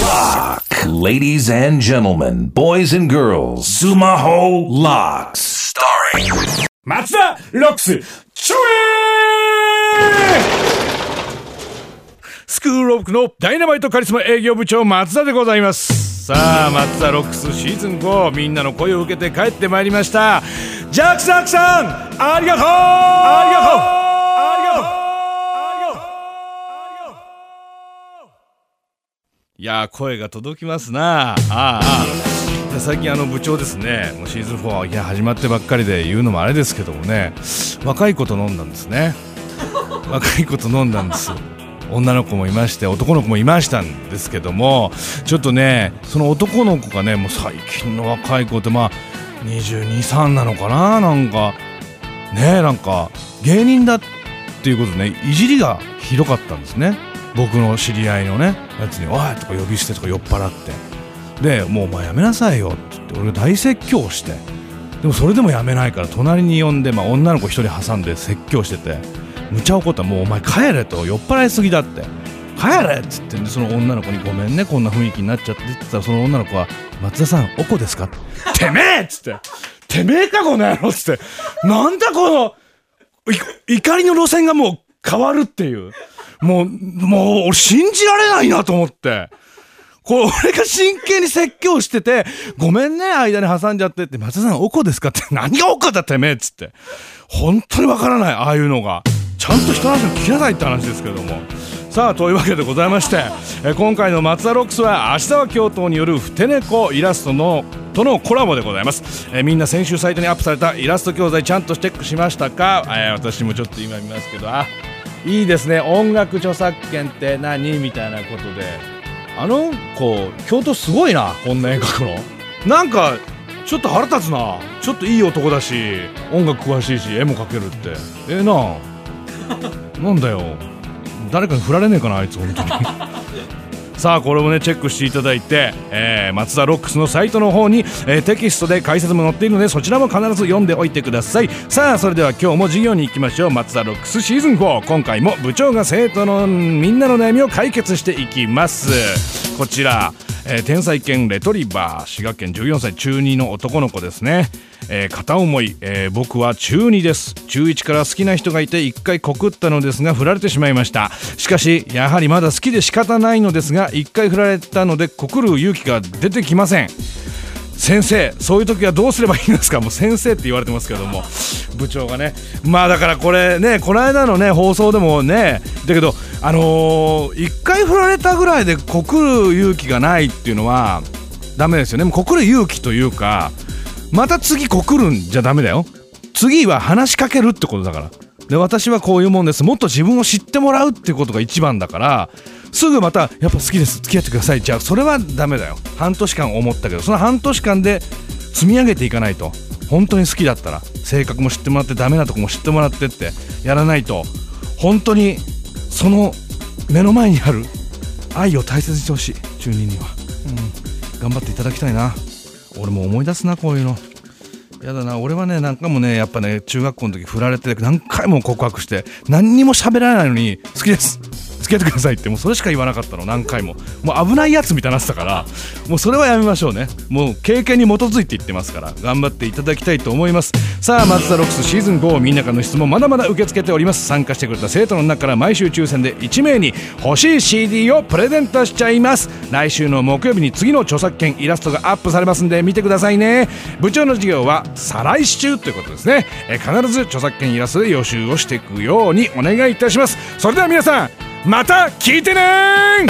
Lock. Ladies and gentlemen, boys and girls, Sumaho Locks. Starring 松田ロックス、ちょえスクールロックのダイナマイトカリスマ営業部長松田でございます。さあ松田ロックスシーズン5みんなの声を受けて帰ってまいりました。ジャック・サックさんありがとう！ありがとうありがとうありがとうありがとういや声が届きますな。あああ最近あの部長ですね。もうシーズン4はいや始まってばっかりで言うのもあれですけどもね。若い子と飲んだんですね。若い子と飲んだんです。女の子もいまして男の子もいましたんですけども。ちょっとねその男の子がねもう最近の若い子ってまあ223なのかな？なんかねなんか芸人だっていうことでねいじりがひどかったんですね。僕の知り合いのねやつに「おい!」とか呼び捨てとか酔っ払って。でもうお前やめなさいよって言って俺大説教して。でもそれでもやめないから隣に呼んで、まあ、女の子一人挟んで説教してて。むちゃ怒ったもうお前帰れと酔っ払いすぎだって。帰れっつってんでその女の子にごめんねこんな雰囲気になっちゃってって言ったらその女の子は松田さんおこですかって。めえっつって。てめえかこの野郎っつって。なんだこの怒りの路線がもう変わるっていう。もうもう信じられないなと思って。これ俺が真剣に説教してて、ごめんね、間に挟んじゃってって、松田さん、おこですかって、何がおこだてめえっつって。本当にわからない、ああいうのが。ちゃんと人の話を聞きないって話ですけども。さあ、というわけでございまして、え今回の松田ロックスは、明日は京都によるふて猫イラストの、とのコラボでございます。えみんな先週サイトにアップされたイラスト教材ちゃんとチェックしましたか、え私もちょっと今見ますけど、あ、いいですね。音楽著作権って何？みたいなことで。あの子京都すごいなこんな絵描くの。なんかちょっと腹立つな。ちょっといい男だし音楽詳しいし絵も描けるって。ええな。なんだよ。誰かに振られねえかなあいつ本当に。さあこれもねチェックしていただいて、えー、松田ロックスのサイトの方に、えーテキストで解説も載っているのでそちらも必ず読んでおいてください。さあそれでは今日も授業に行きましょう。松田ロックスシーズン4今回も部長が生徒のみんなの悩みを解決していきます。こちら、えー天才犬レトリバー。滋賀県14歳中2の男の子ですね、えー片思い、えー僕は中2です。中1から好きな人がいて1回告ったのですが振られてしまいました。しかしやはりまだ好きで仕方ないのですが1回振られたので告る勇気が出てきません。先生そういう時はどうすればいいんですか？もう先生って言われてますけども。部長がねまあだからこれねこの間のね放送でもねだけどあのー、1回振られたぐらいで告る勇気がないっていうのはダメですよね。もう告る勇気というかまた次告るんじゃダメだよ。次は話しかけるってことだから。で私はこういうもんです。もっと自分を知ってもらうってことが一番だからすぐまたやっぱ好きです。付き合ってください。じゃあそれはダメだよ。半年間思ったけど。その半年間で積み上げていかないと。本当に好きだったら性格も知ってもらってダメなとこも知ってもらってってやらないと。本当にその目の前にある愛を大切にしてほしい。中二には、うん、頑張っていただきたいな。俺も思い出すなこういうの。やだな。俺はね何回もねやっぱね中学校の時振られて何回も告白して何にも喋らないのに好きです。付き合ってくださいってもうそれしか言わなかったの。何回も。もう危ないやつみたいになってたから。もうそれはやめましょうね。もう経験に基づいて言ってますから。頑張っていただきたいと思いますさあ松田ロックスシーズン5みんなからの質問まだまだ受け付けております。参加してくれた生徒の中から毎週抽選で1名に欲しい CD をプレゼントしちゃいます。来週の木曜日に次の著作権イラストがアップされますんで見てくださいね。部長の授業は再来週ということですね。え必ず著作権イラストで予習をしていくようにお願いいたします。それでは皆さんまた聞いてね